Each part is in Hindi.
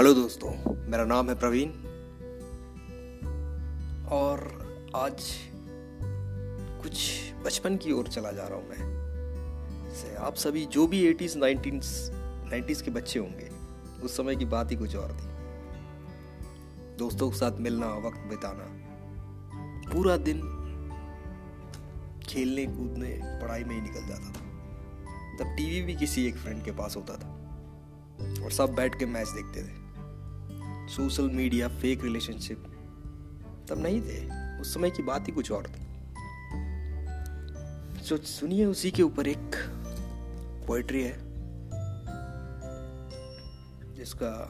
हेलो दोस्तों, मेरा नाम है प्रवीण। और आज कुछ बचपन की ओर चला जा रहा हूँ मैं। से आप सभी जो भी एटीज़ नाइनटीन्स नाइन्टीज़ के बच्चे होंगे, उस समय की बात ही कुछ और थी। दोस्तों के साथ मिलना, वक्त बिताना, पूरा दिन खेलने, कूदने, पढ़ाई में ही निकल जाता था। तब टीवी भी किसी एक फ्रेंड के पास होता था, और सब बैठ के मैच देखते थे। सोशल मीडिया फेक रिलेशनशिप तब नहीं थे। उस समय की बात ही कुछ और थी। जो सुनिए उसी के ऊपर एक पोइट्री है। जिसका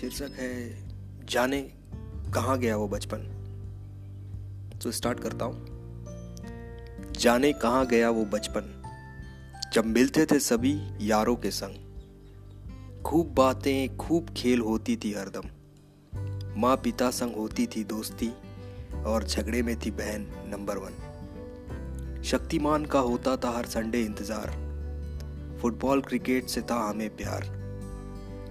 शीर्षक है, जाने कहाँ गया वो बचपन। तो स्टार्ट करता हूँ। जाने कहाँ गया वो बचपन। जब मिलते थे सभी यारों के संग। खूब बातें, खूब खेल होती थी हरदम। माँ पिता संग होती थी दोस्ती और झगड़े में थी बहन, नंबर वन। शक्तिमान का होता था हर संडे इंतज़ार। फुटबॉल, क्रिकेट से था हमें प्यार।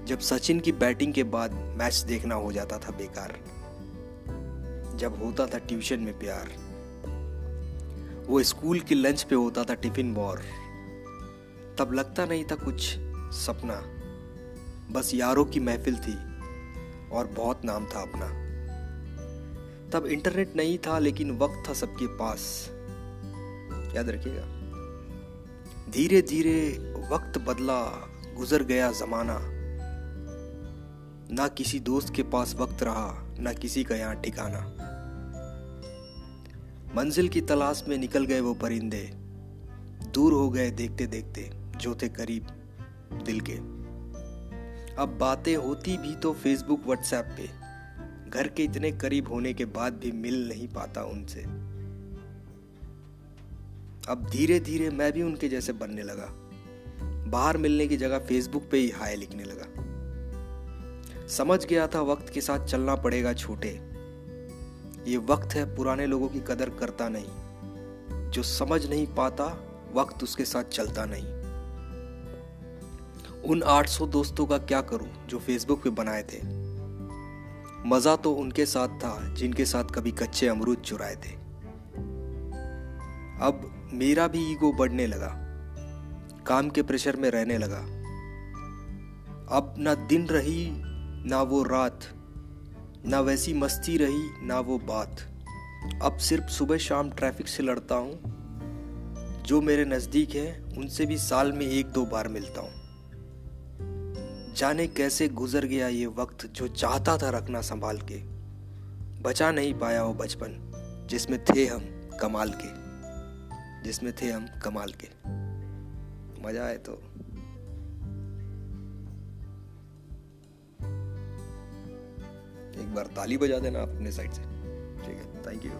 जब सचिन की बैटिंग के बाद मैच देखना हो जाता था बेकार। जब होता था ट्यूशन में प्यार। वो स्कूल के लंच पे होता था टिफ़िन वॉर तब लगता नहीं था कुछ सपना। बस यारों की महफिल थी और बहुत नाम था अपना। तब इंटरनेट नहीं था, लेकिन वक्त था सबके पास। याद रखिएगा। धीरे धीरे वक्त बदला, गुजर गया जमाना। ना किसी दोस्त के पास वक्त रहा, ना किसी का यहाँ ठिकाना। मंजिल की तलाश में निकल गए वो परिंदे। दूर हो गए देखते देखते जो थे करीब दिल के। अब बातें होती भी तो फेसबुक व्हाट्सएप पे। घर के इतने करीब होने के बाद भी मिल नहीं पाता उनसे। अब धीरे धीरे मैं भी उनके जैसे बनने लगा। बाहर मिलने की जगह फेसबुक पे ही हाय लिखने लगा। समझ गया था वक्त के साथ चलना पड़ेगा छोटे। ये वक्त है पुराने लोगों की कदर करता नहीं। जो समझ नहीं पाता, वक्त उसके साथ चलता नहीं। उन 800 दोस्तों का क्या करूँ जो फेसबुक पे बनाए थे? मज़ा तो उनके साथ था, जिनके साथ कभी कच्चे अमरूद चुराए थे। अब मेरा भी ईगो बढ़ने लगा, काम के प्रेशर में रहने लगा। अब ना दिन रही, ना वो रात, ना वैसी मस्ती रही, ना वो बात। अब सिर्फ़ सुबह शाम ट्रैफ़िक से लड़ता हूँ, जो मेरे नज़दीक है, उनसे भी साल में एक दो बार मिलता हूँ। जाने कैसे गुजर गया ये वक्त जो चाहता था रखना संभाल के। बचा नहीं पाया वो बचपन, जिसमें थे हम कमाल के। जिसमें थे हम कमाल के। मज़ा आए तो। एक बार ताली बजा देना अपने साइड से। ठीक है थैंक यू